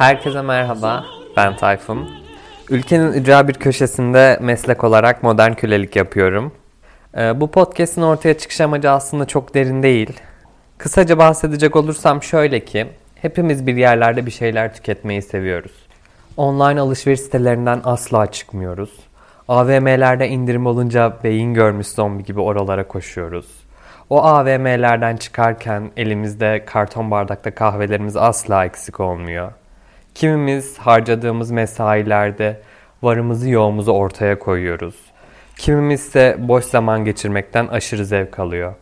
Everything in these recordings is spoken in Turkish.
Herkese merhaba, ben Tayfun. Ülkenin ücra bir köşesinde meslek olarak modern kölelik yapıyorum. Ee, bu podcast'in ortaya çıkış amacı aslında çok derin değil. Kısaca bahsedecek olursam şöyle ki, hepimiz bir yerlerde bir şeyler tüketmeyi seviyoruz. Online alışveriş sitelerinden asla çıkmıyoruz. AVM'lerde indirim olunca beyin görmüş zombi gibi oralara koşuyoruz. O AVM'lerden çıkarken elimizde karton bardakta kahvelerimiz asla eksik olmuyor. Kimimiz harcadığımız mesailerde varımızı yoğumuzu ortaya koyuyoruz. Kimimiz ise boş zaman geçirmekten aşırı zevk alıyor.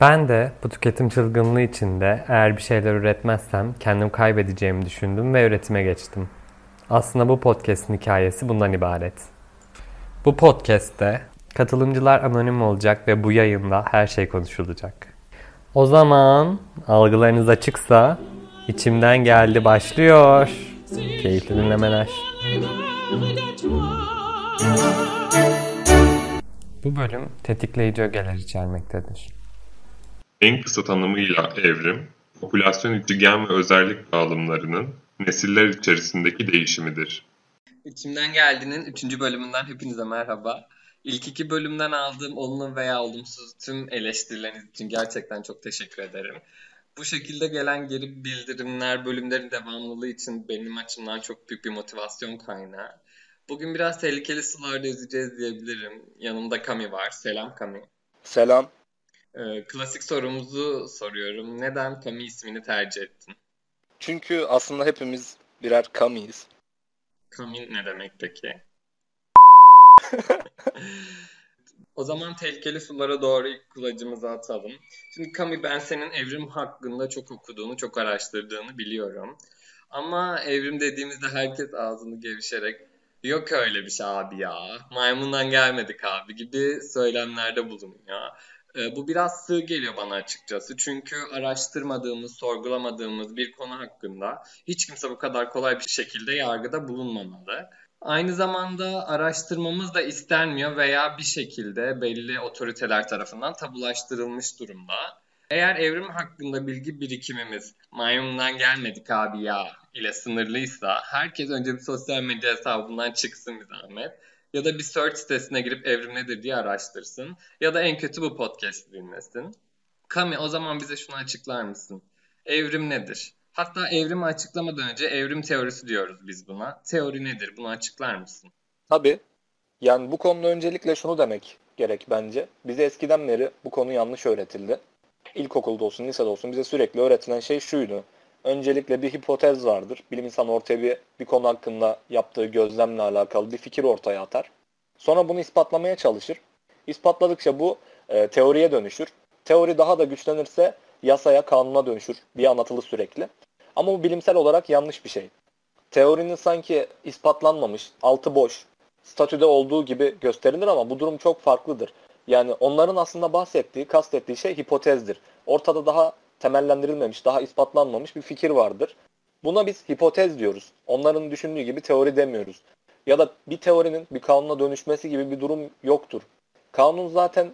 Ben de bu tüketim çılgınlığı içinde eğer bir şeyler üretmezsem kendim kaybedeceğimi düşündüm ve üretime geçtim. Aslında bu podcast'in hikayesi bundan ibaret. Bu podcast'te katılımcılar anonim olacak ve bu yayında her şey konuşulacak. O zaman algılarınız açıksa içimden geldi başlıyor. Keyifli dinlemeler. Bu bölüm tetikleyici ögeler içermektedir. En kısa tanımıyla evrim, popülasyon içi gen ve özellik dağılımlarının nesiller içerisindeki değişimidir. İçimden Geldiğinin 3. bölümünden hepinize merhaba. İlk iki bölümden aldığım olumlu veya olumsuz tüm eleştirileriniz için gerçekten çok teşekkür ederim. Bu şekilde gelen geri bildirimler bölümlerin devamlılığı için benim açımdan çok büyük bir motivasyon kaynağı. Bugün biraz tehlikeli sularda yüzeceğiz diyebilirim. Yanımda Kami var. Selam Kami. Selam. Ee, klasik sorumuzu soruyorum. Neden Kami ismini tercih ettin? Çünkü aslında hepimiz birer Kami'yiz. Kami ne demek peki? o zaman tehlikeli sulara doğru ilk kulacımızı atalım. Şimdi Kami ben senin evrim hakkında çok okuduğunu, çok araştırdığını biliyorum. Ama evrim dediğimizde herkes ağzını gevşerek yok öyle bir şey abi ya, maymundan gelmedik abi gibi söylemlerde bulunuyor. E, bu biraz sığ geliyor bana açıkçası. Çünkü araştırmadığımız, sorgulamadığımız bir konu hakkında hiç kimse bu kadar kolay bir şekilde yargıda bulunmamalı. Aynı zamanda araştırmamız da istenmiyor veya bir şekilde belli otoriteler tarafından tabulaştırılmış durumda. Eğer evrim hakkında bilgi birikimimiz maymundan gelmedik abi ya ile sınırlıysa herkes önce bir sosyal medya hesabından çıksın bir zahmet. Ya da bir search sitesine girip evrim nedir diye araştırsın. Ya da en kötü bu podcast dinlesin. Kami o zaman bize şunu açıklar mısın? Evrim nedir? Hatta evrimi açıklamadan önce evrim teorisi diyoruz biz buna. Teori nedir? Bunu açıklar mısın? Tabii. Yani bu konuda öncelikle şunu demek gerek bence. Bize eskiden beri bu konu yanlış öğretildi. İlkokulda olsun, lisede olsun bize sürekli öğretilen şey şuydu. Öncelikle bir hipotez vardır. Bilim insanı ortaya bir, bir konu hakkında yaptığı gözlemle alakalı bir fikir ortaya atar. Sonra bunu ispatlamaya çalışır. İspatladıkça bu e, teoriye dönüşür. Teori daha da güçlenirse yasaya, kanuna dönüşür diye anlatılır sürekli. Ama bu bilimsel olarak yanlış bir şey. Teorinin sanki ispatlanmamış, altı boş, statüde olduğu gibi gösterilir ama bu durum çok farklıdır. Yani onların aslında bahsettiği, kastettiği şey hipotezdir. Ortada daha temellendirilmemiş, daha ispatlanmamış bir fikir vardır. Buna biz hipotez diyoruz. Onların düşündüğü gibi teori demiyoruz. Ya da bir teorinin bir kanuna dönüşmesi gibi bir durum yoktur. Kanun zaten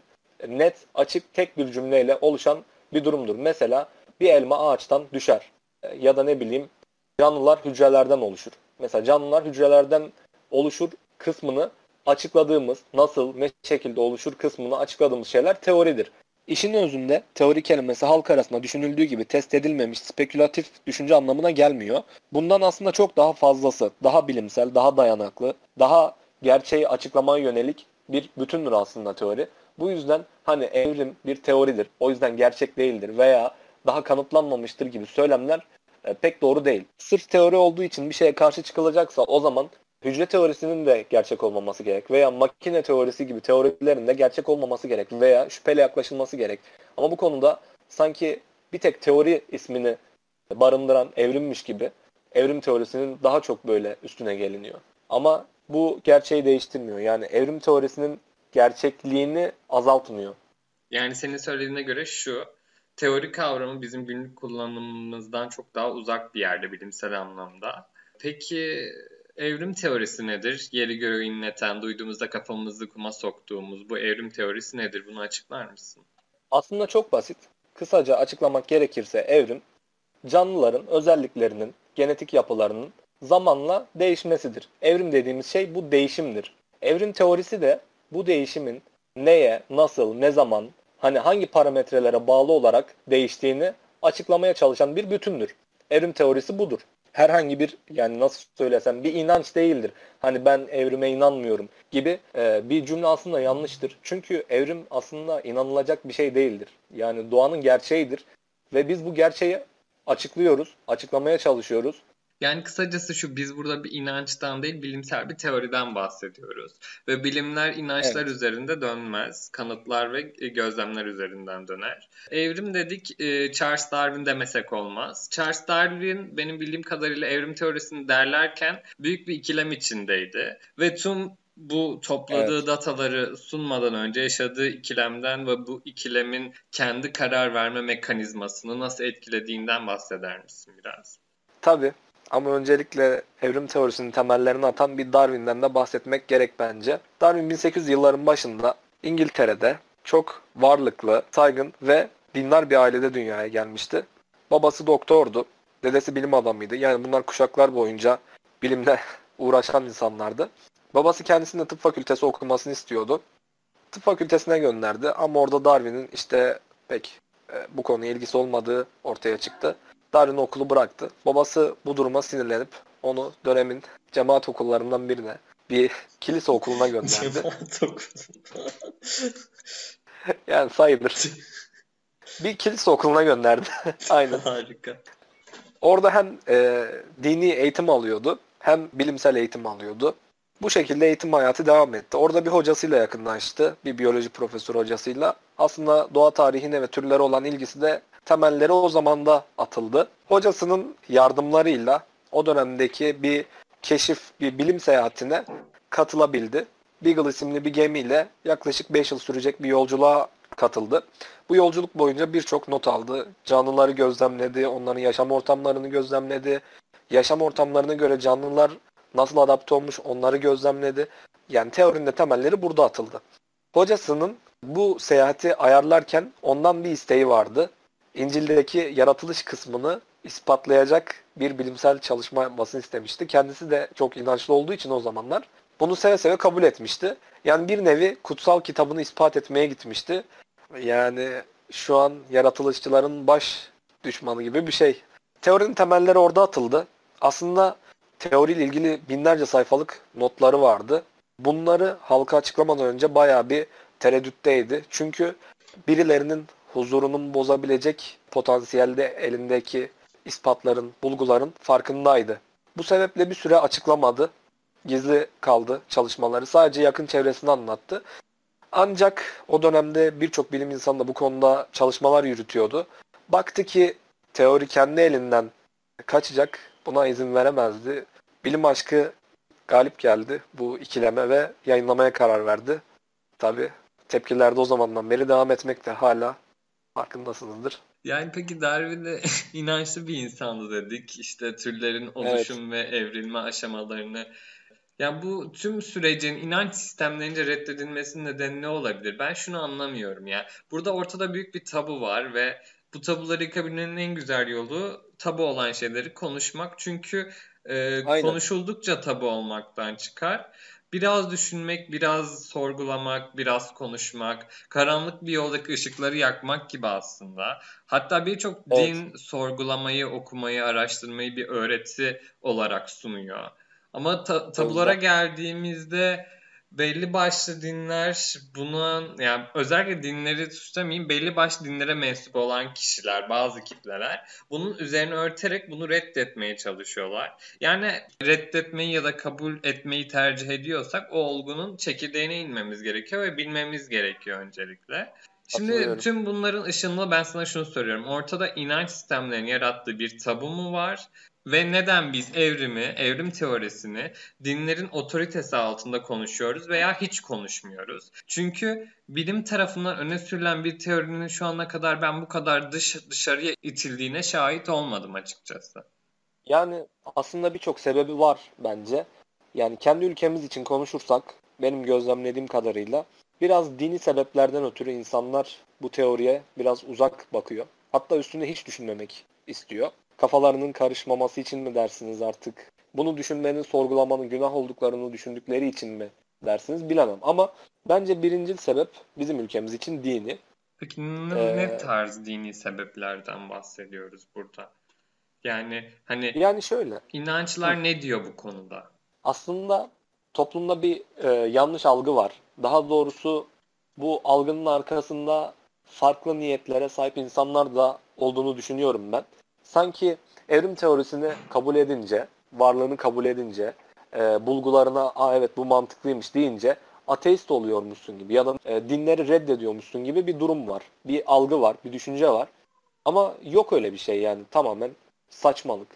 net, açık, tek bir cümleyle oluşan bir durumdur. Mesela bir elma ağaçtan düşer. Ya da ne bileyim canlılar hücrelerden oluşur. Mesela canlılar hücrelerden oluşur kısmını açıkladığımız, nasıl, ne şekilde oluşur kısmını açıkladığımız şeyler teoridir. İşin özünde teori kelimesi halk arasında düşünüldüğü gibi test edilmemiş spekülatif düşünce anlamına gelmiyor. Bundan aslında çok daha fazlası, daha bilimsel, daha dayanıklı, daha gerçeği açıklamaya yönelik bir bütündür aslında teori. Bu yüzden hani evrim bir teoridir, o yüzden gerçek değildir veya daha kanıtlanmamıştır gibi söylemler e, pek doğru değil. Sırf teori olduğu için bir şeye karşı çıkılacaksa o zaman hücre teorisinin de gerçek olmaması gerek veya makine teorisi gibi teorilerin de gerçek olmaması gerek veya şüpheli yaklaşılması gerek. Ama bu konuda sanki bir tek teori ismini barındıran evrimmiş gibi evrim teorisinin daha çok böyle üstüne geliniyor. Ama bu gerçeği değiştirmiyor. Yani evrim teorisinin gerçekliğini azaltmıyor. Yani senin söylediğine göre şu, teori kavramı bizim günlük kullanımımızdan çok daha uzak bir yerde bilimsel anlamda. Peki evrim teorisi nedir? Yeri göğü inleten, duyduğumuzda kafamızı kuma soktuğumuz bu evrim teorisi nedir? Bunu açıklar mısın? Aslında çok basit. Kısaca açıklamak gerekirse evrim, canlıların özelliklerinin, genetik yapılarının zamanla değişmesidir. Evrim dediğimiz şey bu değişimdir. Evrim teorisi de bu değişimin neye, nasıl, ne zaman, hani hangi parametrelere bağlı olarak değiştiğini açıklamaya çalışan bir bütündür. Evrim teorisi budur. Herhangi bir yani nasıl söylesem bir inanç değildir. Hani ben evrime inanmıyorum gibi e, bir cümle aslında yanlıştır. Çünkü evrim aslında inanılacak bir şey değildir. Yani doğanın gerçeğidir ve biz bu gerçeği açıklıyoruz, açıklamaya çalışıyoruz. Yani kısacası şu biz burada bir inançtan değil bilimsel bir teoriden bahsediyoruz. Ve bilimler inançlar evet. üzerinde dönmez. Kanıtlar ve e, gözlemler üzerinden döner. Evrim dedik e, Charles Darwin demesek olmaz. Charles Darwin benim bildiğim kadarıyla evrim teorisini derlerken büyük bir ikilem içindeydi. Ve tüm bu topladığı evet. dataları sunmadan önce yaşadığı ikilemden ve bu ikilemin kendi karar verme mekanizmasını nasıl etkilediğinden bahseder misin biraz? Tabii. Ama öncelikle evrim teorisinin temellerini atan bir Darwin'den de bahsetmek gerek bence. Darwin 1800 yılların başında İngiltere'de çok varlıklı, saygın ve dindar bir ailede dünyaya gelmişti. Babası doktordu, dedesi bilim adamıydı. Yani bunlar kuşaklar boyunca bilimle uğraşan insanlardı. Babası kendisinin tıp fakültesi okumasını istiyordu. Tıp fakültesine gönderdi ama orada Darwin'in işte pek e, bu konuya ilgisi olmadığı ortaya çıktı. Darwin okulu bıraktı. Babası bu duruma sinirlenip onu dönemin cemaat okullarından birine bir kilise okuluna gönderdi. Cemaat okulu. yani sayılır. bir kilise okuluna gönderdi. Aynen. Harika. Orada hem e, dini eğitim alıyordu hem bilimsel eğitim alıyordu. Bu şekilde eğitim hayatı devam etti. Orada bir hocasıyla yakınlaştı. Bir biyoloji profesörü hocasıyla. Aslında doğa tarihine ve türlere olan ilgisi de temelleri o zaman da atıldı. Hocasının yardımlarıyla o dönemdeki bir keşif, bir bilim seyahatine katılabildi. Beagle isimli bir gemiyle yaklaşık 5 yıl sürecek bir yolculuğa katıldı. Bu yolculuk boyunca birçok not aldı. Canlıları gözlemledi, onların yaşam ortamlarını gözlemledi. Yaşam ortamlarına göre canlılar nasıl adapte olmuş onları gözlemledi. Yani teorinin temelleri burada atıldı. Hocasının bu seyahati ayarlarken ondan bir isteği vardı. İncil'deki yaratılış kısmını ispatlayacak bir bilimsel çalışma yapmasını istemişti. Kendisi de çok inançlı olduğu için o zamanlar bunu seve seve kabul etmişti. Yani bir nevi kutsal kitabını ispat etmeye gitmişti. Yani şu an yaratılışçıların baş düşmanı gibi bir şey. Teorinin temelleri orada atıldı. Aslında teoriyle ilgili binlerce sayfalık notları vardı. Bunları halka açıklamadan önce bayağı bir tereddütteydi. Çünkü birilerinin huzurunun bozabilecek potansiyelde elindeki ispatların, bulguların farkındaydı. Bu sebeple bir süre açıklamadı. Gizli kaldı çalışmaları. Sadece yakın çevresini anlattı. Ancak o dönemde birçok bilim insanı da bu konuda çalışmalar yürütüyordu. Baktı ki teori kendi elinden kaçacak. Buna izin veremezdi. Bilim aşkı galip geldi bu ikileme ve yayınlamaya karar verdi. Tabi tepkiler de o zamandan beri devam etmekte hala farkındasınızdır. Yani peki Darwin'de inançlı bir insandı dedik. İşte türlerin oluşum evet. ve evrilme aşamalarını yani bu tüm sürecin inanç sistemlerince reddedilmesinin nedeni ne olabilir? Ben şunu anlamıyorum ya. Burada ortada büyük bir tabu var ve bu tabuları yıkabilmenin en güzel yolu tabu olan şeyleri konuşmak. Çünkü e, konuşuldukça tabu olmaktan çıkar. Biraz düşünmek, biraz sorgulamak, biraz konuşmak, karanlık bir yoldaki ışıkları yakmak gibi aslında. Hatta birçok evet. din sorgulamayı, okumayı, araştırmayı bir öğreti olarak sunuyor. Ama ta- tabulara geldiğimizde belli başlı dinler bunun yani özellikle dinleri suçlamayayım belli başlı dinlere mensup olan kişiler bazı kitleler bunun üzerine örterek bunu reddetmeye çalışıyorlar. Yani reddetmeyi ya da kabul etmeyi tercih ediyorsak o olgunun çekirdeğine inmemiz gerekiyor ve bilmemiz gerekiyor öncelikle. Şimdi tüm bunların ışığında ben sana şunu soruyorum. Ortada inanç sistemlerinin yarattığı bir tabu mu var? Ve neden biz evrimi, evrim teorisini dinlerin otoritesi altında konuşuyoruz veya hiç konuşmuyoruz? Çünkü bilim tarafından öne sürülen bir teorinin şu ana kadar ben bu kadar dış dışarıya itildiğine şahit olmadım açıkçası. Yani aslında birçok sebebi var bence. Yani kendi ülkemiz için konuşursak benim gözlemlediğim kadarıyla biraz dini sebeplerden ötürü insanlar bu teoriye biraz uzak bakıyor. Hatta üstünde hiç düşünmemek istiyor kafalarının karışmaması için mi dersiniz artık? bunu düşünmenin, sorgulamanın günah olduklarını düşündükleri için mi dersiniz bilemem. Ama bence birinci sebep bizim ülkemiz için dini. Peki ne, ee, ne tarz dini sebeplerden bahsediyoruz burada? Yani hani yani şöyle. İnançlar Hı. ne diyor bu konuda? Aslında toplumda bir e, yanlış algı var. Daha doğrusu bu algının arkasında farklı niyetlere sahip insanlar da olduğunu düşünüyorum ben. Sanki evrim teorisini kabul edince, varlığını kabul edince, e, bulgularına Aa, evet bu mantıklıymış deyince ateist oluyormuşsun gibi ya da e, dinleri reddediyormuşsun gibi bir durum var. Bir algı var, bir düşünce var. Ama yok öyle bir şey yani tamamen saçmalık.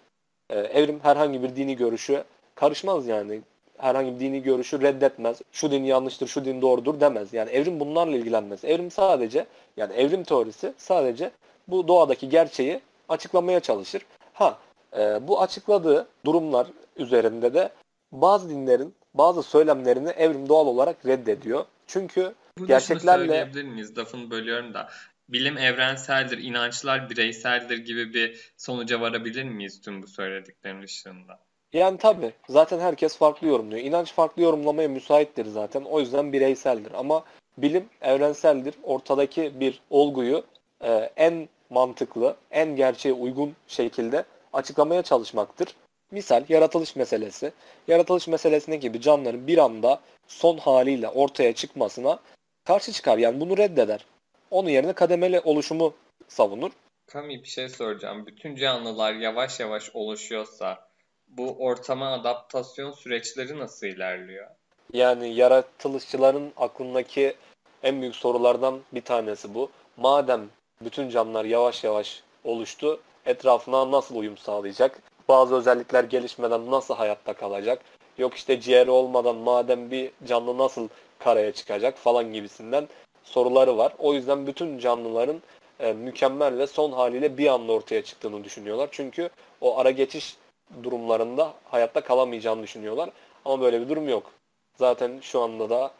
E, evrim herhangi bir dini görüşü karışmaz yani. Herhangi bir dini görüşü reddetmez. Şu din yanlıştır, şu din doğrudur demez. Yani evrim bunlarla ilgilenmez. Evrim sadece yani evrim teorisi sadece bu doğadaki gerçeği açıklamaya çalışır. Ha e, bu açıkladığı durumlar üzerinde de bazı dinlerin bazı söylemlerini evrim doğal olarak reddediyor. Çünkü Bunu gerçeklerle... söyleyebilir miyiz? Lafını bölüyorum da. Bilim evrenseldir, inançlar bireyseldir gibi bir sonuca varabilir miyiz tüm bu söylediklerin ışığında? Yani tabii. Zaten herkes farklı yorumluyor. İnanç farklı yorumlamaya müsaittir zaten. O yüzden bireyseldir. Ama bilim evrenseldir. Ortadaki bir olguyu e, en mantıklı, en gerçeğe uygun şekilde açıklamaya çalışmaktır. Misal yaratılış meselesi. Yaratılış meselesine gibi canlıların bir anda son haliyle ortaya çıkmasına karşı çıkar. Yani bunu reddeder. Onun yerine kademeli oluşumu savunur. Kami bir şey soracağım. Bütün canlılar yavaş yavaş oluşuyorsa bu ortama adaptasyon süreçleri nasıl ilerliyor? Yani yaratılışçıların aklındaki en büyük sorulardan bir tanesi bu. Madem bütün canlılar yavaş yavaş oluştu, etrafına nasıl uyum sağlayacak? Bazı özellikler gelişmeden nasıl hayatta kalacak? Yok işte ciğeri olmadan madem bir canlı nasıl karaya çıkacak falan gibisinden soruları var. O yüzden bütün canlıların e, mükemmel ve son haliyle bir anda ortaya çıktığını düşünüyorlar. Çünkü o ara geçiş durumlarında hayatta kalamayacağını düşünüyorlar. Ama böyle bir durum yok. Zaten şu anda da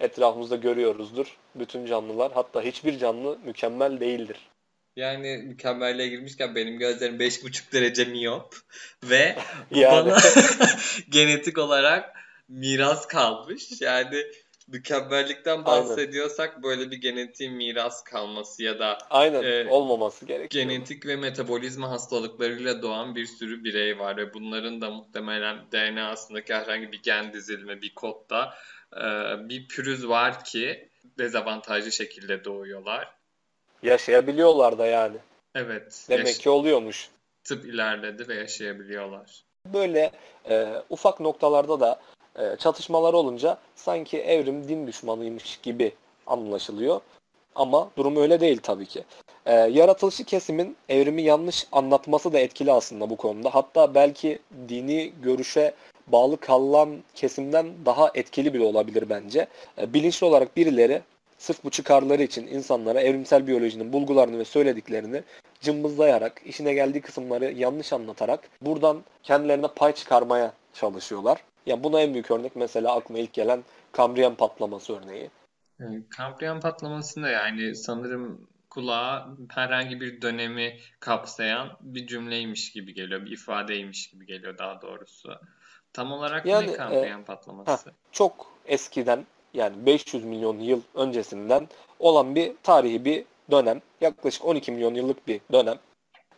etrafımızda görüyoruzdur. Bütün canlılar hatta hiçbir canlı mükemmel değildir. Yani mükemmelliğe girmişken benim gözlerim 5,5 derece miyop ve yani. bana genetik olarak miras kalmış. Yani mükemmellikten bahsediyorsak Aynen. böyle bir genetiğin miras kalması ya da Aynen e, olmaması gerekiyor. Genetik ve metabolizma hastalıklarıyla doğan bir sürü birey var ve bunların da muhtemelen DNA'sındaki herhangi bir gen dizilimi, bir kodda bir pürüz var ki dezavantajlı şekilde doğuyorlar. Yaşayabiliyorlar da yani. Evet. Demek yaş- ki oluyormuş. Tıp ilerledi ve yaşayabiliyorlar. Böyle e, ufak noktalarda da e, çatışmalar olunca sanki evrim din düşmanıymış gibi anlaşılıyor. Ama durum öyle değil tabii ki. E, yaratılışı kesimin evrimi yanlış anlatması da etkili aslında bu konuda. Hatta belki dini görüşe bağlı kalan kesimden daha etkili bile olabilir bence. E, bilinçli olarak birileri sırf bu çıkarları için insanlara evrimsel biyolojinin bulgularını ve söylediklerini cımbızlayarak, işine geldiği kısımları yanlış anlatarak buradan kendilerine pay çıkarmaya çalışıyorlar. Yani buna en büyük örnek mesela aklıma ilk gelen Kambriyen patlaması örneği. Kambriyen patlamasında yani sanırım kulağa herhangi bir dönemi kapsayan bir cümleymiş gibi geliyor, bir ifadeymiş gibi geliyor daha doğrusu. Tam olarak yani, ne Kambriyen e, patlaması? Heh, çok eskiden yani 500 milyon yıl öncesinden olan bir tarihi bir dönem. Yaklaşık 12 milyon yıllık bir dönem.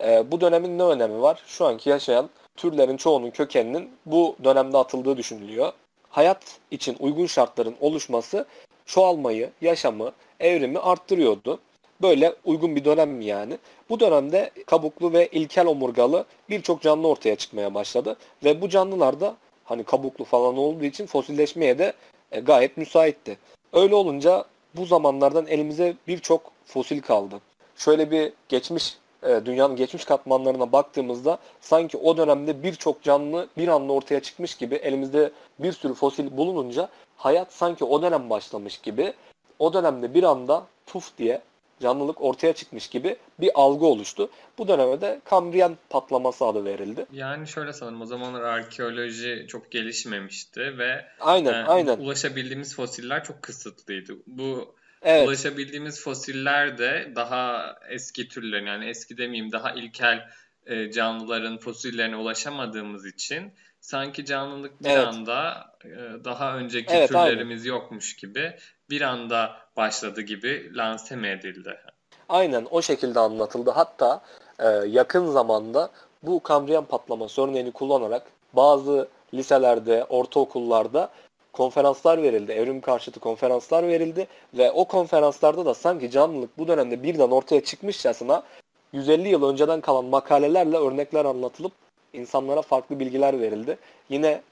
E, bu dönemin ne önemi var? Şu anki yaşayan türlerin çoğunun kökeninin bu dönemde atıldığı düşünülüyor. Hayat için uygun şartların oluşması çoğalmayı, yaşamı, evrimi arttırıyordu. Böyle uygun bir dönem yani? Bu dönemde kabuklu ve ilkel omurgalı birçok canlı ortaya çıkmaya başladı. Ve bu canlılar da hani kabuklu falan olduğu için fosilleşmeye de e, gayet müsaitti. Öyle olunca bu zamanlardan elimize birçok fosil kaldı. Şöyle bir geçmiş e, dünyanın geçmiş katmanlarına baktığımızda sanki o dönemde birçok canlı bir anda ortaya çıkmış gibi elimizde bir sürü fosil bulununca hayat sanki o dönem başlamış gibi o dönemde bir anda puf diye canlılık ortaya çıkmış gibi bir algı oluştu. Bu döneme de Kambriyen patlaması adı verildi. Yani şöyle sanırım o zamanlar arkeoloji çok gelişmemişti ve aynen, e, aynen. ulaşabildiğimiz fosiller çok kısıtlıydı. Bu Evet. Ulaşabildiğimiz fosiller de daha eski türlerin yani eski demeyeyim daha ilkel e, canlıların fosillerine ulaşamadığımız için sanki canlılık bir Evet. anda e, daha önceki Evet, türlerimiz yokmuş gibi bir anda başladı gibi lanse mi edildi? Aynen o şekilde anlatıldı. Hatta e, yakın zamanda bu Kambriyen patlaması örneğini kullanarak bazı liselerde, ortaokullarda konferanslar verildi. Evrim karşıtı konferanslar verildi ve o konferanslarda da sanki canlılık bu dönemde birden ortaya çıkmışçasına 150 yıl önceden kalan makalelerle örnekler anlatılıp insanlara farklı bilgiler verildi. Yine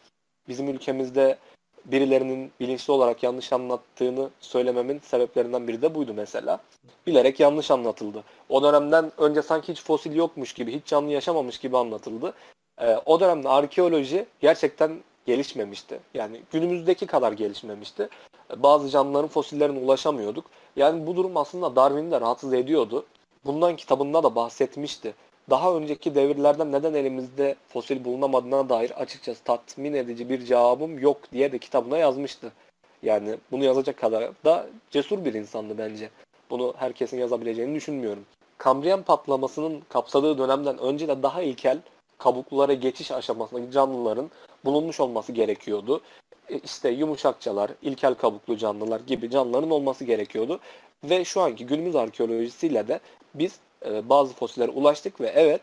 bizim ülkemizde birilerinin bilinçli olarak yanlış anlattığını söylememin sebeplerinden biri de buydu mesela. Bilerek yanlış anlatıldı. O dönemden önce sanki hiç fosil yokmuş gibi, hiç canlı yaşamamış gibi anlatıldı. Ee, o dönemde arkeoloji gerçekten gelişmemişti. Yani günümüzdeki kadar gelişmemişti. Bazı canlıların fosillerine ulaşamıyorduk. Yani bu durum aslında Darwin'i de rahatsız ediyordu. Bundan kitabında da bahsetmişti. Daha önceki devirlerden neden elimizde fosil bulunamadığına dair açıkçası tatmin edici bir cevabım yok diye de kitabına yazmıştı. Yani bunu yazacak kadar da cesur bir insandı bence. Bunu herkesin yazabileceğini düşünmüyorum. Kambriyen patlamasının kapsadığı dönemden önce de daha ilkel kabuklara geçiş aşamasındaki canlıların bulunmuş olması gerekiyordu. E, İşte yumuşakçalar, ilkel kabuklu canlılar gibi canlıların olması gerekiyordu. Ve şu anki günümüz arkeolojisiyle de biz e, bazı fosillere ulaştık ve evet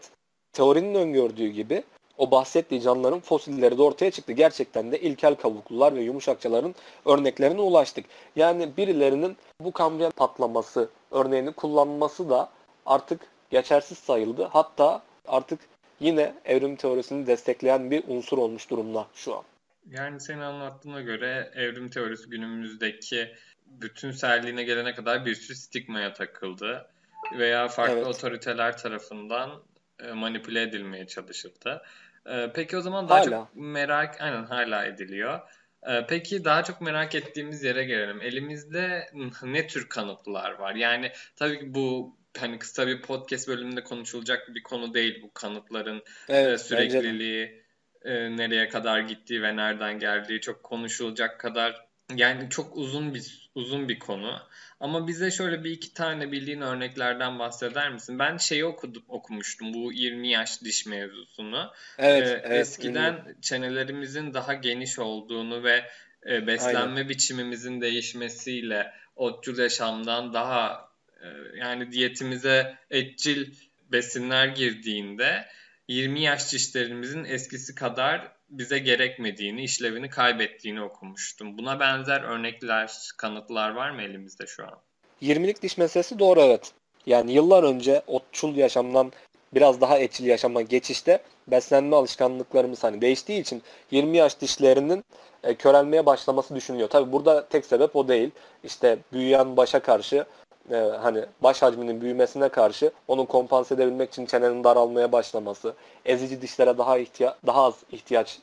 teorinin öngördüğü gibi o bahsettiği canlıların fosilleri de ortaya çıktı. Gerçekten de ilkel kabuklular ve yumuşakçaların örneklerine ulaştık. Yani birilerinin bu kambriyen patlaması örneğini kullanması da artık geçersiz sayıldı. Hatta artık yine evrim teorisini destekleyen bir unsur olmuş durumda şu an. Yani senin anlattığına göre evrim teorisi günümüzdeki bütünselliğine gelene kadar bir sürü stigmaya takıldı veya farklı Evet. otoriteler tarafından e, manipüle edilmeye çalışıldı. E, Peki o zaman daha Hala. çok merak aynen hala ediliyor. E, Peki daha çok merak ettiğimiz yere gelelim. Elimizde ne tür kanıtlar var? Yani tabii ki bu hani kısa bir podcast bölümünde konuşulacak bir konu değil bu kanıtların Evet, sürekliliği, nereye kadar gittiği ve nereden geldiği çok konuşulacak kadar yani çok uzun bir uzun bir konu. Ama bize şöyle bir iki tane bildiğin örneklerden bahseder misin? Ben şeyi okudum, okumuştum bu 20 yaş diş mevzusunu. Evet, Ee, evet. eskiden ünlü. çenelerimizin daha geniş olduğunu ve e, beslenme biçimimizin değişmesiyle otçul yaşamdan daha e, yani diyetimize etçil besinler girdiğinde 20 yaş dişlerimizin eskisi kadar bize gerekmediğini, işlevini kaybettiğini okumuştum. Buna benzer örnekler, kanıtlar var mı elimizde şu an? 20'lik diş meselesi doğru evet. Yani yıllar önce otçul yaşamdan biraz daha etçil yaşama geçişte beslenme alışkanlıklarımız hani değiştiği için 20 yaş dişlerinin e, körelmeye başlaması düşünülüyor. Tabi burada tek sebep o değil. İşte büyüyen başa karşı e, hani baş hacminin büyümesine karşı onu kompanse edebilmek için çenenin daralmaya başlaması, ezici dişlere daha ihtiya daha az ihtiyaç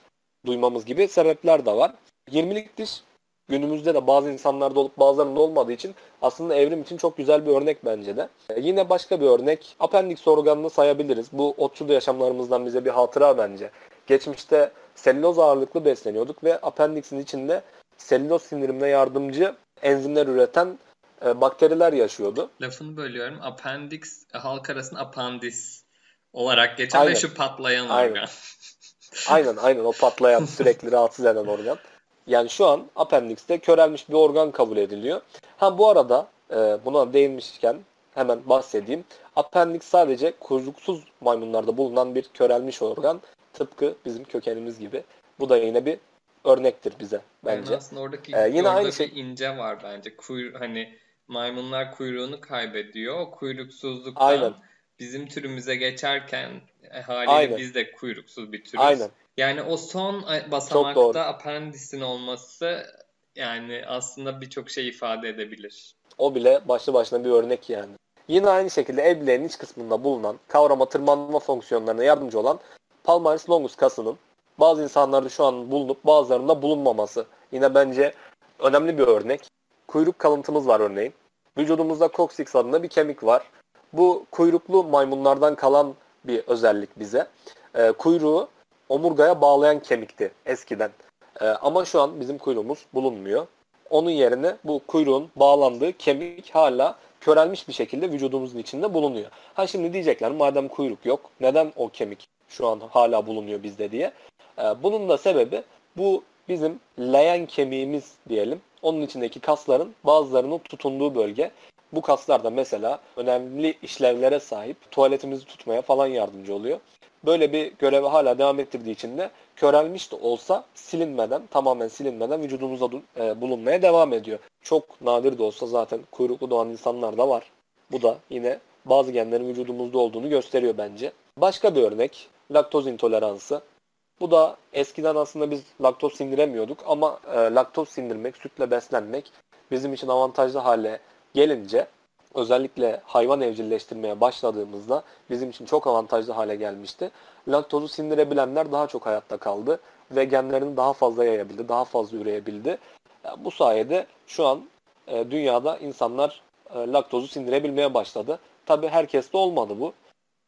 duymamız gibi sebepler de var. 20'lik diş günümüzde de bazı insanlarda olup bazılarında olmadığı için aslında evrim için çok güzel bir örnek bence de. E, yine başka bir örnek apendiks organını sayabiliriz. Bu otçul yaşamlarımızdan bize bir hatıra bence. Geçmişte selüloz ağırlıklı besleniyorduk ve apendiksin içinde selüloz sindirimine yardımcı enzimler üreten e, bakteriler yaşıyordu. Lafını bölüyorum. Appendix halk arasında apandis olarak geçen Aynen. ve şu patlayan Aynen. organ. Aynen aynen o patlayan sürekli rahatsız eden organ. Yani şu an apendikste körelmiş bir organ kabul ediliyor. Ha bu arada e, buna değinmişken hemen bahsedeyim. Appendix sadece kuyruksuz maymunlarda bulunan bir körelmiş organ. Tıpkı bizim kökenimiz gibi. Bu da yine bir örnektir bize Yani bence. aslında oradaki Ee, yine orada aynı şey- ince var bence. Kuyru, hani maymunlar kuyruğunu kaybediyor. O kuyruksuzluktan Aynen. bizim türümüze geçerken e, haliyle Aynen. biz de kuyruksuz bir türüz. Aynen. Yani o son doğru. basamakta apendisin olması yani aslında birçok şey ifade edebilir. O bile başlı başına bir örnek yani. Yine aynı şekilde el bileğinin iç kısmında bulunan kavrama tırmanma fonksiyonlarına yardımcı olan palmaris longus kasının bazı insanlarda şu an bulunup bazılarında bulunmaması. Yine bence önemli bir örnek. Kuyruk kalıntımız var örneğin. Vücudumuzda coccyx adında bir kemik var. Bu kuyruklu maymunlardan kalan bir özellik bize. Ee, kuyruğu omurgaya bağlayan kemikti eskiden. Ee, ama şu an bizim kuyruğumuz bulunmuyor. onun yerine bu kuyruğun bağlandığı kemik hala körelmiş bir şekilde vücudumuzun içinde bulunuyor. Ha şimdi diyecekler madem kuyruk yok neden o kemik şu an hala bulunuyor bizde diye. Ee, bunun da sebebi bu bizim leğen kemiğimiz diyelim. Onun içindeki kasların bazılarının tutunduğu bölge. Bu kaslar da mesela önemli işlevlere sahip tuvaletimizi tutmaya falan yardımcı oluyor. Böyle bir görevi hala devam ettirdiği için de körelmiş de olsa silinmeden, tamamen silinmeden vücudumuzda e, bulunmaya devam ediyor. Çok nadir de olsa zaten kuyruklu doğan insanlar da var. Bu da yine bazı genlerin vücudumuzda olduğunu gösteriyor bence. Başka bir örnek laktoz intoleransı. Bu da eskiden aslında biz laktoz sindiremiyorduk ama e, laktoz sindirmek, sütle beslenmek bizim için avantajlı hale gelince özellikle hayvan evcilleştirmeye başladığımızda bizim için çok avantajlı hale gelmişti. Laktozu sindirebilenler daha çok hayatta kaldı ve genlerini daha fazla yayabildi, daha fazla üreyebildi. Bu sayede şu an e, dünyada insanlar e, laktozu sindirebilmeye başladı. Tabi herkeste olmadı bu.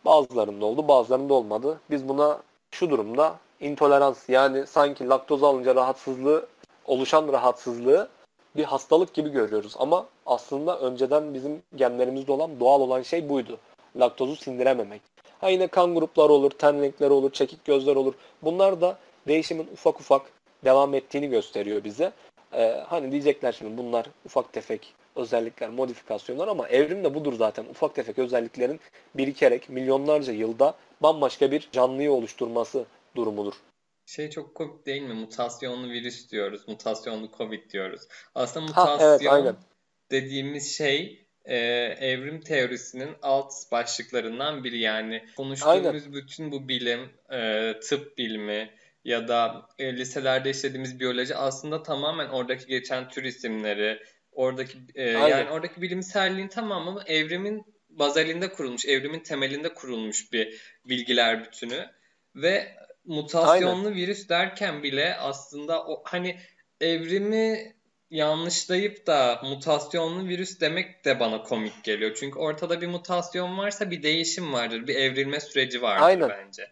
Bazılarında oldu, bazılarında olmadı. Biz buna şu durumda intolerans yani sanki laktoz alınca rahatsızlığı oluşan rahatsızlığı bir hastalık gibi görüyoruz. Ama aslında önceden bizim genlerimizde olan doğal olan şey buydu. Laktozu sindirememek. Ha yine kan grupları olur, ten renkleri olur, çekik gözler olur. Bunlar da değişimin ufak ufak devam ettiğini gösteriyor bize. Ee, hani diyecekler şimdi bunlar ufak tefek özellikler, modifikasyonlar ama evrim de budur zaten. Ufak tefek özelliklerin birikerek milyonlarca yılda bambaşka bir canlıyı oluşturması durumudur. Şey çok komik değil mi? Mutasyonlu virüs diyoruz. Mutasyonlu Covid diyoruz. Aslında mutasyon ha, evet, aynen. dediğimiz şey e, evrim teorisinin alt başlıklarından biri. Yani konuştuğumuz aynen. bütün bu bilim, e, tıp bilimi ya da e, liselerde işlediğimiz biyoloji aslında tamamen oradaki geçen tür isimleri, oradaki e, yani oradaki bilimselliğin tamamı evrimin bazalinde kurulmuş, evrimin temelinde kurulmuş bir bilgiler bütünü ve mutasyonlu Aynen. virüs derken bile aslında o hani evrimi yanlışlayıp da mutasyonlu virüs demek de bana komik geliyor. Çünkü ortada bir mutasyon varsa bir değişim vardır, bir evrilme süreci vardır Aynen. bence.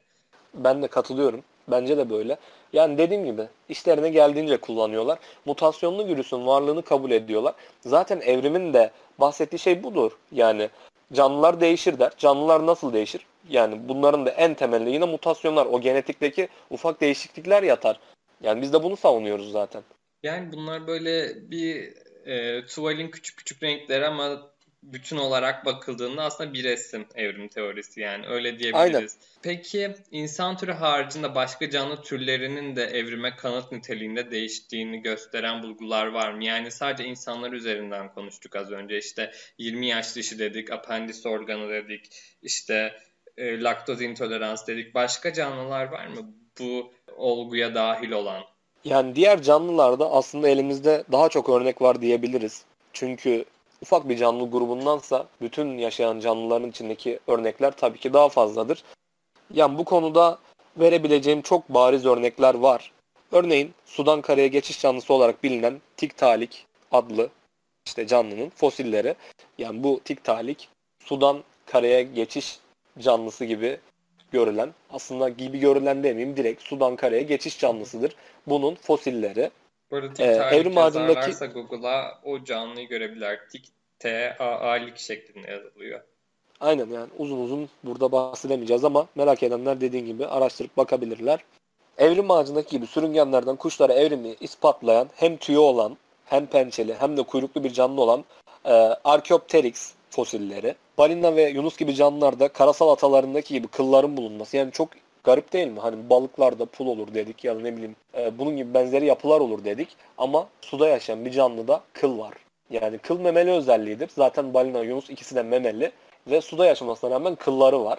Ben de katılıyorum. Bence de böyle. Yani dediğim gibi işlerine geldiğince kullanıyorlar. Mutasyonlu virüsün varlığını kabul ediyorlar. Zaten evrimin de bahsettiği şey budur. Yani canlılar değişir der. Canlılar nasıl değişir? Yani bunların da en temelinde yine mutasyonlar, o genetikteki ufak değişiklikler yatar. Yani biz de bunu savunuyoruz zaten. Yani bunlar böyle bir e, tuvalin küçük küçük renkleri ama bütün olarak bakıldığında aslında bir resim evrim teorisi yani öyle diyebiliriz. Aynen. Peki insan türü haricinde başka canlı türlerinin de evrime kanıt niteliğinde değiştiğini gösteren bulgular var mı? Yani sadece insanlar üzerinden konuştuk az önce işte 20 yaş dışı dedik, apendis organı dedik, işte e, laktoz intolerans dedik. Başka canlılar var mı bu olguya dahil olan? Yani diğer canlılarda aslında elimizde daha çok örnek var diyebiliriz. Çünkü ufak bir canlı grubundansa bütün yaşayan canlıların içindeki örnekler tabii ki daha fazladır. Yani bu konuda verebileceğim çok bariz örnekler var. Örneğin sudan karaya geçiş canlısı olarak bilinen Tiktalik adlı işte canlının fosilleri. Yani bu Tiktalik sudan karaya geçiş canlısı gibi görülen, aslında gibi görülen demeyeyim direkt sudan karaya geçiş canlısıdır. Bunun fosilleri. Bu arada ee, evrim ağacındaki Google'a o canlıyı görebilirler. Tik T A A lik şeklinde yazılıyor. Aynen yani uzun uzun burada bahsedemeyeceğiz ama merak edenler dediğin gibi araştırıp bakabilirler. Evrim ağacındaki gibi sürüngenlerden kuşlara evrimi ispatlayan hem tüyü olan hem pençeli hem de kuyruklu bir canlı olan e, Archaeopteryx fosilleri. Balina ve yunus gibi canlılarda karasal atalarındaki gibi kılların bulunması. Yani çok garip değil mi? Hani balıklarda pul olur dedik ya ne bileyim e, bunun gibi benzeri yapılar olur dedik. Ama suda yaşayan bir canlıda kıl var. Yani kıl memeli özelliğidir. Zaten balina, yunus ikisi de memeli. Ve suda yaşamasına rağmen kılları var.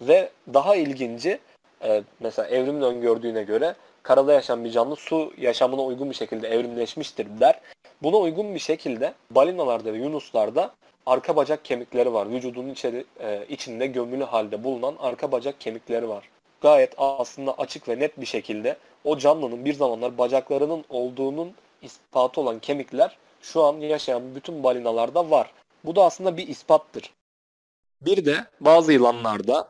Ve daha ilginci e, mesela evrimin öngördüğüne göre karada yaşayan bir canlı su yaşamına uygun bir şekilde evrimleşmiştir der. Buna uygun bir şekilde balinalarda ve yunuslarda arka bacak kemikleri var. Vücudunun içeri, e, içinde gömülü halde bulunan arka bacak kemikleri var. Gayet aslında açık ve net bir şekilde o canlının bir zamanlar bacaklarının olduğunun ispatı olan kemikler şu an yaşayan bütün balinalarda var. Bu da aslında bir ispattır. Bir de bazı yılanlarda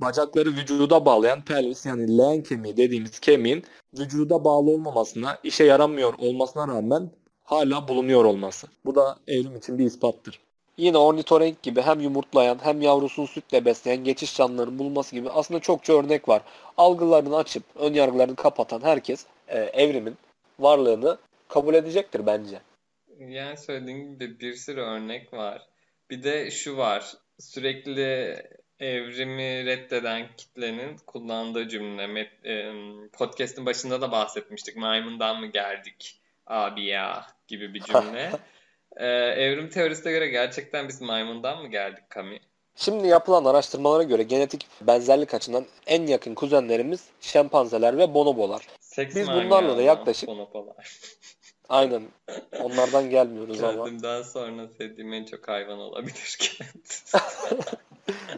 bacakları vücuda bağlayan pelvis yani leğen kemiği dediğimiz kemiğin vücuda bağlı olmamasına, işe yaramıyor olmasına rağmen hala bulunuyor olması. Bu da evrim için bir ispattır. Yine ornitorenk gibi hem yumurtlayan hem yavrusunu sütle besleyen geçiş canlıların bulunması gibi aslında çokça örnek var. Algılarını açıp ön yargılarını kapatan herkes e, evrimin varlığını kabul edecektir bence. Yani söylediğin gibi bir sürü örnek var. Bir de şu var. Sürekli evrimi reddeden kitlenin kullandığı cümle. Podcast'ın başında da bahsetmiştik. Maymundan mı geldik abi ya gibi bir cümle. ee, evrim teorisine göre gerçekten biz maymundan mı geldik Kami? Şimdi yapılan araştırmalara göre genetik benzerlik açısından en yakın kuzenlerimiz şempanzeler ve bonobolar. Seks Biz bunlarla da yaklaşık bonobolar. Aynen. Onlardan gelmiyoruz ama. Kendimden sonra sevdiğim en çok hayvan olabilir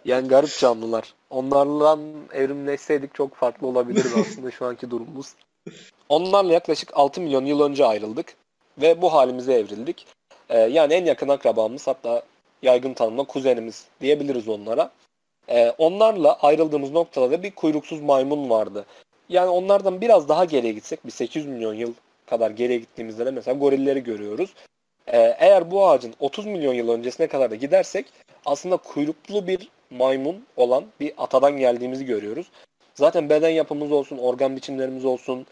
yani garip canlılar. Onlarla evrimleşseydik çok farklı olabilirdi aslında şu anki durumumuz. Onlarla yaklaşık 6 milyon yıl önce ayrıldık ve bu halimize evrildik. Ee, yani en yakın akrabamız hatta yaygın tanımla kuzenimiz diyebiliriz onlara. Ee, onlarla ayrıldığımız noktada da bir kuyruksuz maymun vardı. Yani onlardan biraz daha geriye gitsek bir 800 milyon yıl kadar geriye gittiğimizde de mesela gorilleri görüyoruz. Ee, eğer bu ağacın 30 milyon yıl öncesine kadar da gidersek aslında kuyruklu bir maymun olan bir atadan geldiğimizi görüyoruz. Zaten beden yapımız olsun, organ biçimlerimiz olsun,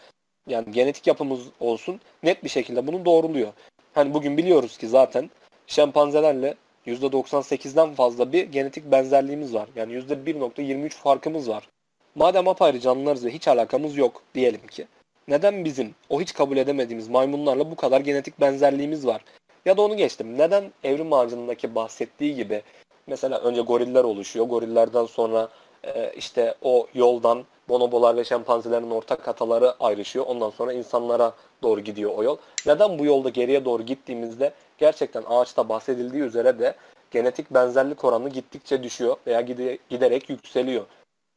yani genetik yapımız olsun net bir şekilde bunu doğruluyor. Hani bugün biliyoruz ki zaten şempanzelerle %98'den fazla bir genetik benzerliğimiz var. Yani %1.23 farkımız var. Madem apayrı canlılarız ve hiç alakamız yok diyelim ki. Neden bizim o hiç kabul edemediğimiz maymunlarla bu kadar genetik benzerliğimiz var? Ya da onu geçtim. Neden evrim ağacındaki bahsettiği gibi mesela önce goriller oluşuyor. Gorillerden sonra e, işte o yoldan bonobolar ve şempanzelerin ortak ataları ayrışıyor. Ondan sonra insanlara doğru gidiyor o yol. Neden bu yolda geriye doğru gittiğimizde gerçekten ağaçta bahsedildiği üzere de genetik benzerlik oranı gittikçe düşüyor veya giderek yükseliyor.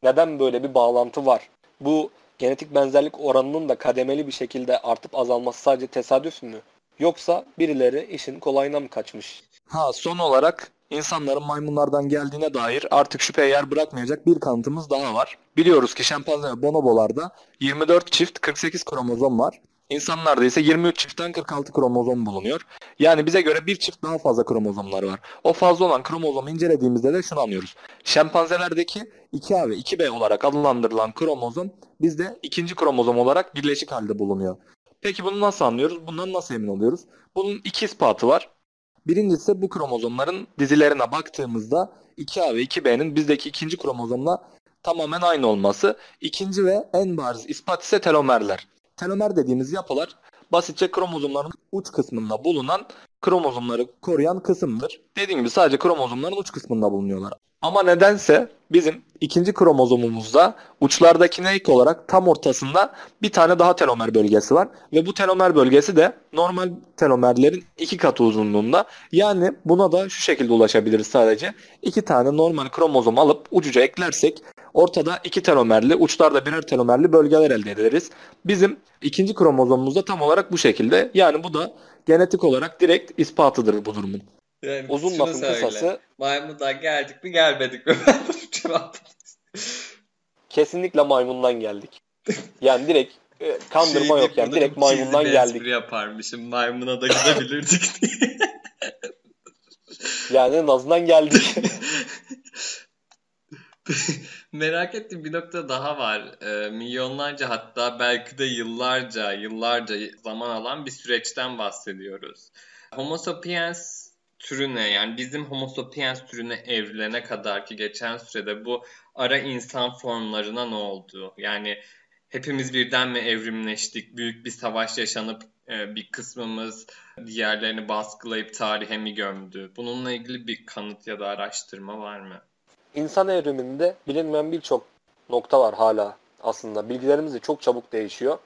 Neden böyle bir bağlantı var? Bu genetik benzerlik oranının da kademeli bir şekilde artıp azalması sadece tesadüf mü? Yoksa birileri işin kolayına mı kaçmış? Ha son olarak insanların maymunlardan geldiğine dair artık şüpheye yer bırakmayacak bir kanıtımız daha var. Biliyoruz ki şempanze ve bonobolarda 24 çift 48 kromozom var. İnsanlarda ise 23 çiftten 46 kromozom bulunuyor. Yani bize göre bir çift daha fazla kromozomlar var. O fazla olan kromozomu incelediğimizde de şunu anlıyoruz. Şempanzelerdeki 2A ve 2B olarak adlandırılan kromozom bizde ikinci kromozom olarak birleşik halde bulunuyor. Peki bunu nasıl anlıyoruz? Bundan nasıl emin oluyoruz? Bunun iki ispatı var. Birincisi bu kromozomların dizilerine baktığımızda 2A ve 2B'nin bizdeki ikinci kromozomla tamamen aynı olması. İkinci ve en bariz ispat ise telomerler. Telomer dediğimiz yapılar basitçe kromozomların uç kısmında bulunan kromozomları koruyan kısımdır. Dediğim gibi sadece kromozomların uç kısmında bulunuyorlar. Ama nedense bizim ikinci kromozomumuzda uçlardakine ek olarak tam ortasında bir tane daha telomer bölgesi var. Ve bu telomer bölgesi de normal telomerlerin iki katı uzunluğunda. Yani buna da şu şekilde ulaşabiliriz sadece. İki tane normal kromozom alıp ucuca eklersek ortada iki telomerli, uçlarda birer telomerli bölgeler elde ederiz. Bizim ikinci kromozomumuz da tam olarak bu şekilde. Yani bu da genetik olarak direkt ispatıdır bu durumun. Yani Uzun lafın söyle. kısası. Maymundan geldik mi gelmedik mi? Kesinlikle maymundan geldik. Yani direkt e, kandırma şey, yok yani direkt maymundan geldik. Yaparmışım maymuna da gidebilirdik diye. yani nazından geldik. Merak ettiğim bir nokta daha var. E, milyonlarca hatta belki de yıllarca, yıllarca zaman alan bir süreçten bahsediyoruz. Homo sapiens türüne yani bizim Homo sapiens türüne evrilene kadar ki geçen sürede bu ara insan formlarına ne oldu? Yani hepimiz birden mi evrimleştik? Büyük bir savaş yaşanıp e, bir kısmımız diğerlerini baskılayıp tarihe mi gömdü? Bununla ilgili bir kanıt ya da araştırma var mı? İnsan evriminde bilinmeyen birçok nokta var hala aslında. Bilgilerimiz de çok çabuk değişiyor.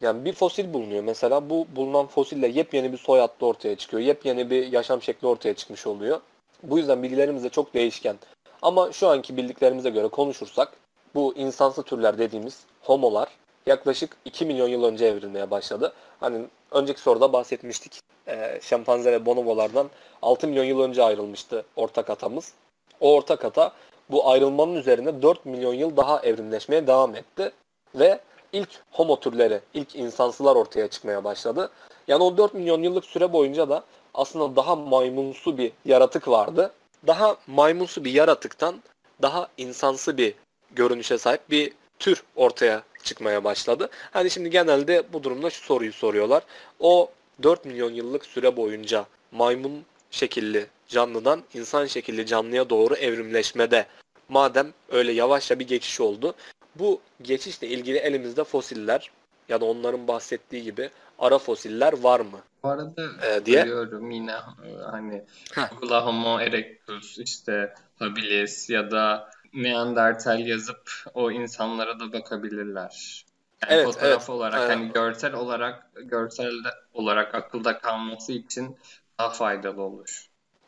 Yani bir fosil bulunuyor mesela. Bu bulunan fosille yepyeni bir soy hattı ortaya çıkıyor. Yepyeni bir yaşam şekli ortaya çıkmış oluyor. Bu yüzden bilgilerimiz de çok değişken. Ama şu anki bildiklerimize göre konuşursak bu insansı türler dediğimiz homolar yaklaşık 2 milyon yıl önce evrilmeye başladı. Hani önceki soruda bahsetmiştik. E, şempanze ve bonobolardan 6 milyon yıl önce ayrılmıştı ortak atamız. O ortak ata bu ayrılmanın üzerine 4 milyon yıl daha evrimleşmeye devam etti. Ve ilk homo türleri, ilk insansılar ortaya çıkmaya başladı. Yani o 4 milyon yıllık süre boyunca da aslında daha maymunsu bir yaratık vardı. Daha maymunsu bir yaratıktan daha insansı bir görünüşe sahip bir tür ortaya çıkmaya başladı. Hani şimdi genelde bu durumda şu soruyu soruyorlar. O 4 milyon yıllık süre boyunca maymun şekilli canlıdan insan şekilli canlıya doğru evrimleşmede madem öyle yavaşça bir geçiş oldu. Bu geçişle ilgili elimizde fosiller ya da onların bahsettiği gibi ara fosiller var mı? Bu arada Ee, diye. görüyorum yine e, hani. Google'a Homo erectus işte habilis ya da Neandertal yazıp o insanlara da bakabilirler. Yani Evet, fotoğraf evet. olarak Aynen. hani görsel olarak görsel olarak akılda kalması için daha faydalı olur.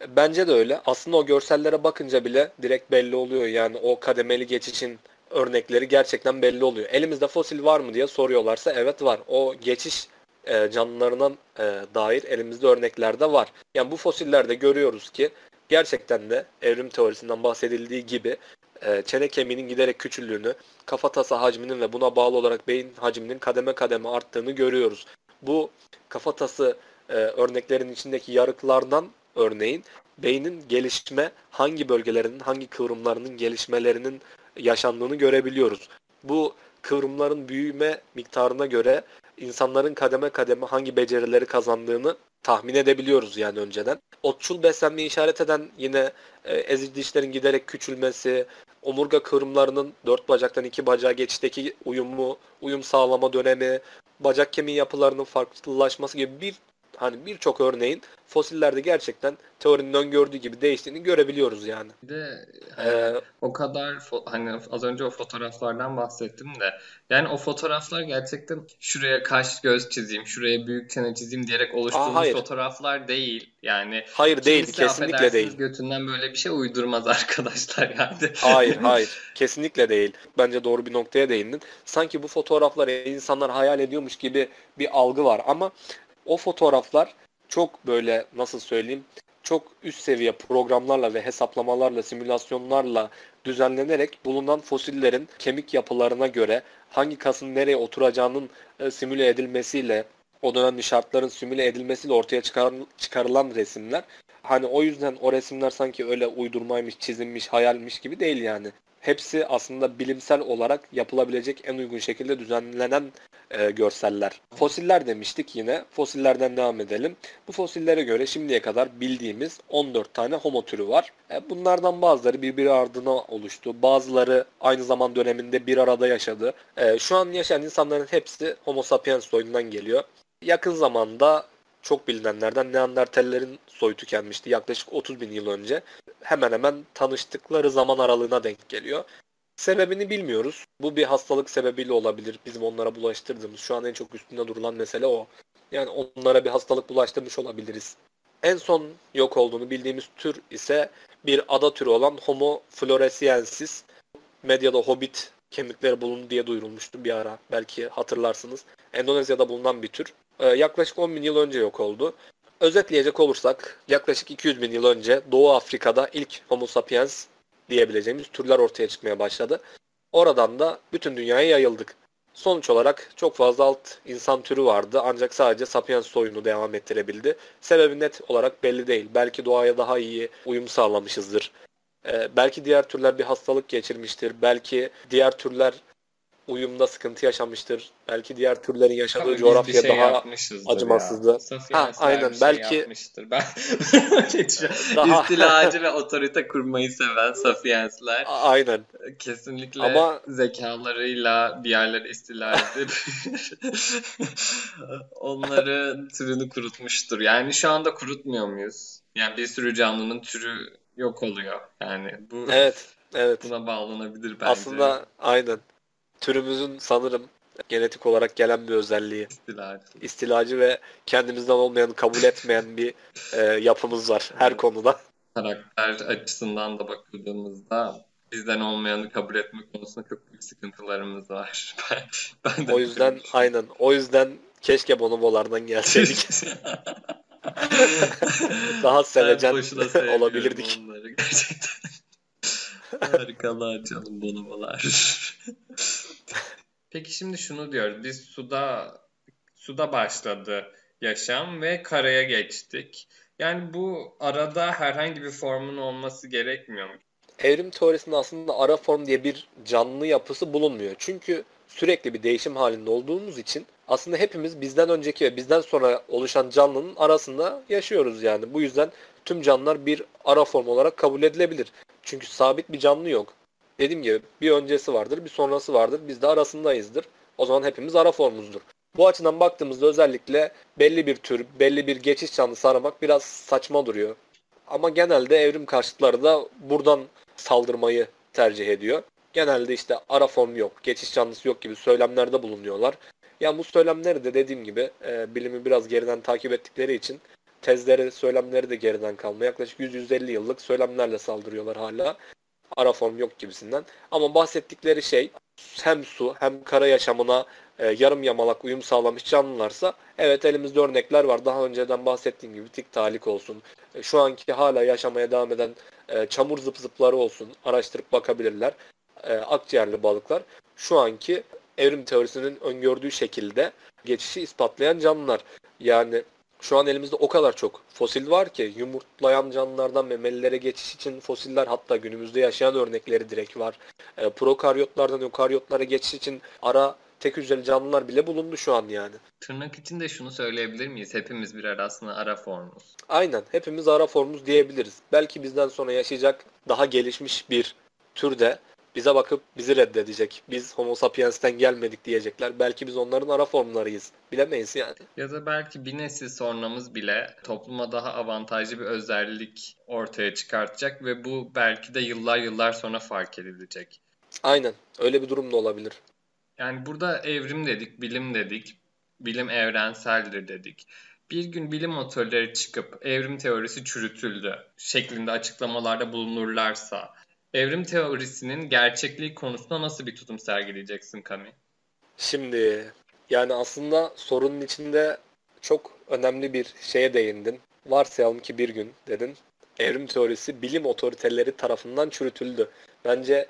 Bence de öyle. Aslında o görsellere bakınca bile direkt belli oluyor. Yani o kademeli geçişin örnekleri gerçekten belli oluyor. Elimizde fosil var mı diye soruyorlarsa evet var. O geçiş e, canlılarına e, dair elimizde örnekler de var. Yani bu fosillerde görüyoruz ki gerçekten de evrim teorisinden bahsedildiği gibi e, çene kemiğinin giderek küçüldüğünü, kafatası hacminin ve buna bağlı olarak beyin hacminin kademe kademe arttığını görüyoruz. Bu kafatası e, örneklerin içindeki yarıklardan örneğin beynin gelişme hangi bölgelerinin hangi kıvrımlarının gelişmelerinin yaşandığını görebiliyoruz. Bu kıvrımların büyüme miktarına göre insanların kademe kademe hangi becerileri kazandığını tahmin edebiliyoruz yani önceden. Otçul beslenmeyi işaret eden yine e, ezici dişlerin giderek küçülmesi, omurga kıvrımlarının dört bacaktan iki bacağa geçişteki uyumu, uyum sağlama dönemi, bacak kemiği yapılarının farklılaşması gibi bir hani birçok örneğin fosillerde gerçekten teorinin öngördüğü gibi değiştiğini görebiliyoruz yani. Bir de hani Ee, o kadar hani az önce o fotoğraflardan bahsettim de yani o fotoğraflar gerçekten şuraya kaş göz çizeyim, şuraya büyük çene çizeyim diyerek oluşturulmuş hayır. fotoğraflar değil. Yani hayır değil, kesinlikle değil. götünden böyle bir şey uydurmaz arkadaşlar yani. Hayır, hayır. Kesinlikle değil. Bence doğru bir noktaya değindin. Sanki bu fotoğrafları insanlar hayal ediyormuş gibi bir algı var ama o fotoğraflar çok böyle nasıl söyleyeyim çok üst seviye programlarla ve hesaplamalarla, simülasyonlarla düzenlenerek bulunan fosillerin kemik yapılarına göre hangi kasın nereye oturacağının e, simüle edilmesiyle o dönemli şartların simüle edilmesiyle ortaya çıkar, çıkarılan resimler. Hani o yüzden o resimler sanki öyle uydurmaymış, çizilmiş, hayalmiş gibi değil yani. Hepsi aslında bilimsel olarak yapılabilecek en uygun şekilde düzenlenen e, görseller. Fosiller demiştik yine. Fosillerden devam edelim. Bu fosillere göre şimdiye kadar bildiğimiz 14 tane homo türü var. E, bunlardan bazıları birbiri ardına oluştu. Bazıları aynı zaman döneminde bir arada yaşadı. E, şu an yaşayan insanların hepsi Homo sapiens soyundan geliyor. Yakın zamanda çok bilinenlerden Neandertallerin soyu tükenmişti yaklaşık 30 bin yıl önce. Hemen hemen tanıştıkları zaman aralığına denk geliyor. Sebebini bilmiyoruz. Bu bir hastalık sebebiyle olabilir. Bizim onlara bulaştırdığımız. Şu an en çok üstünde durulan mesele o. Yani onlara bir hastalık bulaştırmış olabiliriz. En son yok olduğunu bildiğimiz tür ise bir ada türü olan Homo floresiensis. Medyada hobbit kemikleri bulundu diye duyurulmuştu bir ara. Belki hatırlarsınız. Endonezya'da bulunan bir tür. Ee, yaklaşık 10 bin yıl önce yok oldu. Özetleyecek olursak yaklaşık 200 bin yıl önce Doğu Afrika'da ilk Homo sapiens diyebileceğimiz türler ortaya çıkmaya başladı. Oradan da bütün dünyaya yayıldık. Sonuç olarak çok fazla alt insan türü vardı ancak sadece sapiens soyunu devam ettirebildi. Sebebi net olarak belli değil. Belki doğaya daha iyi uyum sağlamışızdır. Ee, belki diğer türler bir hastalık geçirmiştir. Belki diğer türler uyumda sıkıntı yaşamıştır. Belki diğer türlerin yaşadığı Tabii coğrafya şey daha acımasızdı. ya. Ha, aynen. şey Belki- yapmıştır. Ben. Daha- İstilacı ve otorite kurmayı seven Sapiensler A- Aynen. kesinlikle Ama- zekalarıyla bir yerleri istila edip onların türünü kurutmuştur. Yani şu anda kurutmuyor muyuz? Yani bir sürü canlının türü yok oluyor. Yani bu Evet. Evet. buna bağlanabilir bence. Aslında aynen. Türümüzün sanırım genetik olarak gelen bir özelliği. istilacı. istilacı ve kendimizden olmayanı kabul etmeyen bir e, yapımız var her konuda. karakter açısından da bakıldığımızda bizden olmayanı kabul etme konusunda çok büyük sıkıntılarımız var. Ben, ben de O yüzden düşünmüştüm. aynen. O yüzden keşke bonobolardan gelseydik. Daha sevecen olabilirdik. onları gerçekten. Harikalar canım bonobolar. Peki şimdi şunu diyoruz. Biz suda suda başladı yaşam ve karaya geçtik. Yani bu arada herhangi bir formun olması gerekmiyor mu? Evrim teorisinde aslında ara form diye bir canlı yapısı bulunmuyor. Çünkü sürekli bir değişim halinde olduğumuz için aslında hepimiz bizden önceki ve bizden sonra oluşan canlının arasında yaşıyoruz yani. Bu yüzden tüm canlılar bir ara form olarak kabul edilebilir. Çünkü sabit bir canlı yok. Dediğim gibi bir öncesi vardır, bir sonrası vardır. Biz de arasındayızdır. O zaman hepimiz ara formuzdur. Bu açıdan baktığımızda özellikle belli bir tür, belli bir geçiş canlısı aramak biraz saçma duruyor. Ama genelde evrim karşıtları da buradan saldırmayı tercih ediyor. Genelde işte ara form yok, geçiş canlısı yok gibi söylemlerde bulunuyorlar. Yani bu söylemleri de dediğim gibi e, bilimi biraz geriden takip ettikleri için tezleri, söylemleri de geriden kalma. Yaklaşık 100-150 yıllık söylemlerle saldırıyorlar hala. Ara form yok gibisinden. Ama bahsettikleri şey hem su hem kara yaşamına e, yarım yamalak uyum sağlamış canlılarsa evet elimizde örnekler var. Daha önceden bahsettiğim gibi tik talik olsun. E, şu anki hala yaşamaya devam eden e, çamur zıp zıpları olsun. Araştırıp bakabilirler. E, akciğerli balıklar şu anki evrim teorisinin öngördüğü şekilde geçişi ispatlayan canlılar. Yani şu an elimizde o kadar çok fosil var ki yumurtlayan canlılardan memelilere geçiş için fosiller hatta günümüzde yaşayan örnekleri direkt var. E, prokaryotlardan ökaryotlara geçiş için ara tek hücreli canlılar bile bulundu şu an yani. Tırnak içinde şunu söyleyebilir miyiz? Hepimiz birer aslında ara formuz. Aynen. Hepimiz ara formuz diyebiliriz. Belki bizden sonra yaşayacak daha gelişmiş bir türde bize bakıp bizi reddedecek. Biz Homo sapiens'ten gelmedik diyecekler. Belki biz onların ara formlarıyız. Bilemeyiz yani. Ya da belki bir nesil sonramız bile topluma daha avantajlı bir özellik ortaya çıkartacak ve bu belki de yıllar yıllar sonra fark edilecek. Aynen. Öyle bir durum da olabilir. Yani burada evrim dedik, bilim dedik, bilim evrenseldir dedik. Bir gün bilim otörleri çıkıp evrim teorisi çürütüldü şeklinde açıklamalarda bulunurlarsa evrim teorisinin gerçekliği konusunda nasıl bir tutum sergileyeceksin Kami? Şimdi yani aslında sorunun içinde çok önemli bir şeye değindin. Varsayalım ki bir gün dedin evrim teorisi bilim otoriteleri tarafından çürütüldü. Bence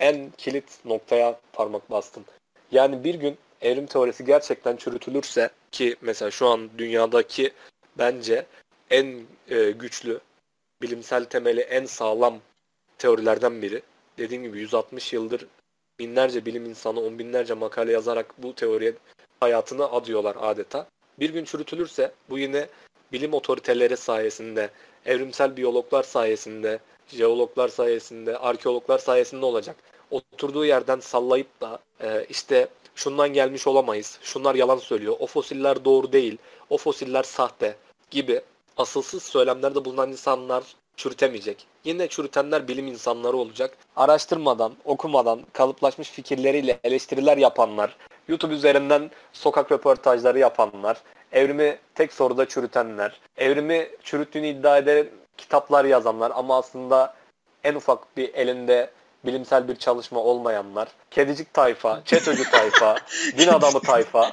en kilit noktaya parmak bastın. Yani bir gün evrim teorisi gerçekten çürütülürse ki mesela şu an dünyadaki bence en e, güçlü bilimsel temeli en sağlam teorilerden biri. Dediğim gibi 160 yıldır binlerce bilim insanı on binlerce makale yazarak bu teoriye hayatını adıyorlar adeta. Bir gün çürütülürse bu yine bilim otoriteleri sayesinde, evrimsel biyologlar sayesinde, jeologlar sayesinde, arkeologlar sayesinde olacak. Oturduğu yerden sallayıp da e, işte şundan gelmiş olamayız, şunlar yalan söylüyor, o fosiller doğru değil, o fosiller sahte gibi asılsız söylemlerde bulunan insanlar çürütemeyecek. Yine çürütenler bilim insanları olacak. Araştırmadan, okumadan, kalıplaşmış fikirleriyle eleştiriler yapanlar, YouTube üzerinden sokak röportajları yapanlar, evrimi tek soruda çürütenler, evrimi çürüttüğünü iddia eden kitaplar yazanlar ama aslında en ufak bir elinde bilimsel bir çalışma olmayanlar, kedicik tayfa, çeteci tayfa, din adamı tayfa.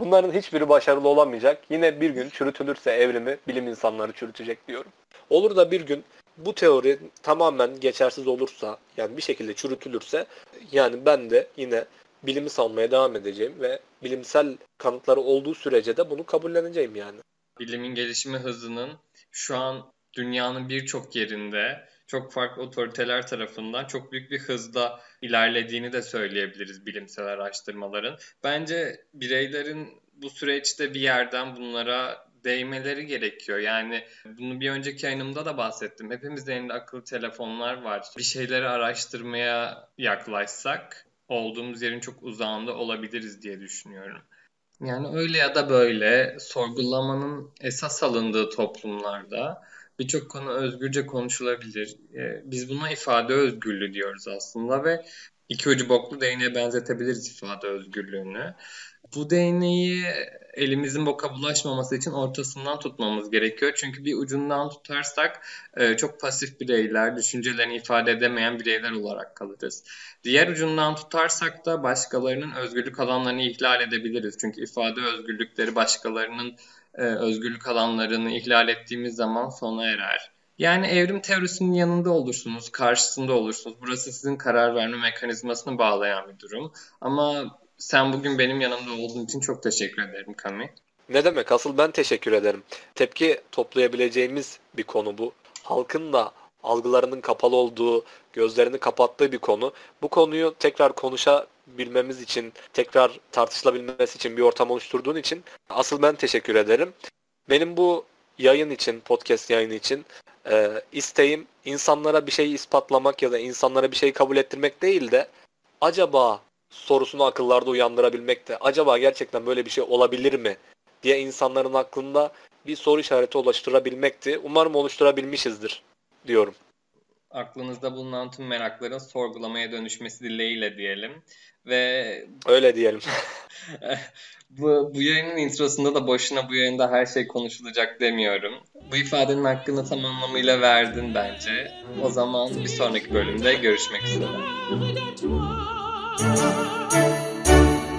Bunların hiçbiri başarılı olamayacak. Yine bir gün çürütülürse evrimi bilim insanları çürütecek diyorum. Olur da bir gün bu teori tamamen geçersiz olursa yani bir şekilde çürütülürse yani ben de yine bilimi salmaya devam edeceğim ve bilimsel kanıtları olduğu sürece de bunu kabulleneceğim yani. Bilimin gelişimi hızının şu an dünyanın birçok yerinde çok farklı otoriteler tarafından çok büyük bir hızla ilerlediğini de söyleyebiliriz bilimsel araştırmaların. Bence bireylerin bu süreçte bir yerden bunlara değmeleri gerekiyor. Yani bunu bir önceki yayınımda da bahsettim. Hepimizin elinde akıllı telefonlar var. Bir şeyleri araştırmaya yaklaşsak olduğumuz yerin çok uzağında olabiliriz diye düşünüyorum. Yani öyle ya da böyle sorgulamanın esas alındığı toplumlarda birçok konu özgürce konuşulabilir. Ee, biz buna ifade özgürlüğü diyoruz aslında ve iki ucu boklu değneğe benzetebiliriz ifade özgürlüğünü. Bu değneği elimizin boka bulaşmaması için ortasından tutmamız gerekiyor. Çünkü bir ucundan tutarsak e, çok pasif bireyler, düşüncelerini ifade edemeyen bireyler olarak kalırız. Diğer ucundan tutarsak da başkalarının özgürlük alanlarını ihlal edebiliriz. Çünkü ifade özgürlükleri başkalarının e, özgürlük alanlarını ihlal ettiğimiz zaman sona erer. Yani evrim teorisinin yanında olursunuz, karşısında olursunuz. Burası sizin karar verme mekanizmasını bağlayan bir durum. Ama sen bugün benim yanımda olduğun için çok teşekkür ederim Kami. Ne demek? Asıl ben teşekkür ederim. Tepki toplayabileceğimiz bir konu bu. Halkın da algılarının kapalı olduğu, gözlerini kapattığı bir konu. Bu konuyu tekrar konuşabilmemiz için, tekrar tartışılabilmesi için bir ortam oluşturduğun için asıl ben teşekkür ederim. Benim bu yayın için, podcast yayını için e, isteğim insanlara bir şey ispatlamak ya da insanlara bir şey kabul ettirmek değil de acaba sorusunu akıllarda uyandırabilmek de acaba gerçekten böyle bir şey olabilir mi diye insanların aklında bir soru işareti oluşturabilmekti. Umarım oluşturabilmişizdir diyorum. Aklınızda bulunan tüm merakların sorgulamaya dönüşmesi dileğiyle diyelim. Ve öyle diyelim. bu, bu yayının introsunda da boşuna bu yayında her şey konuşulacak demiyorum. Bu ifadenin hakkını tam anlamıyla verdin bence. O zaman bir sonraki bölümde görüşmek üzere.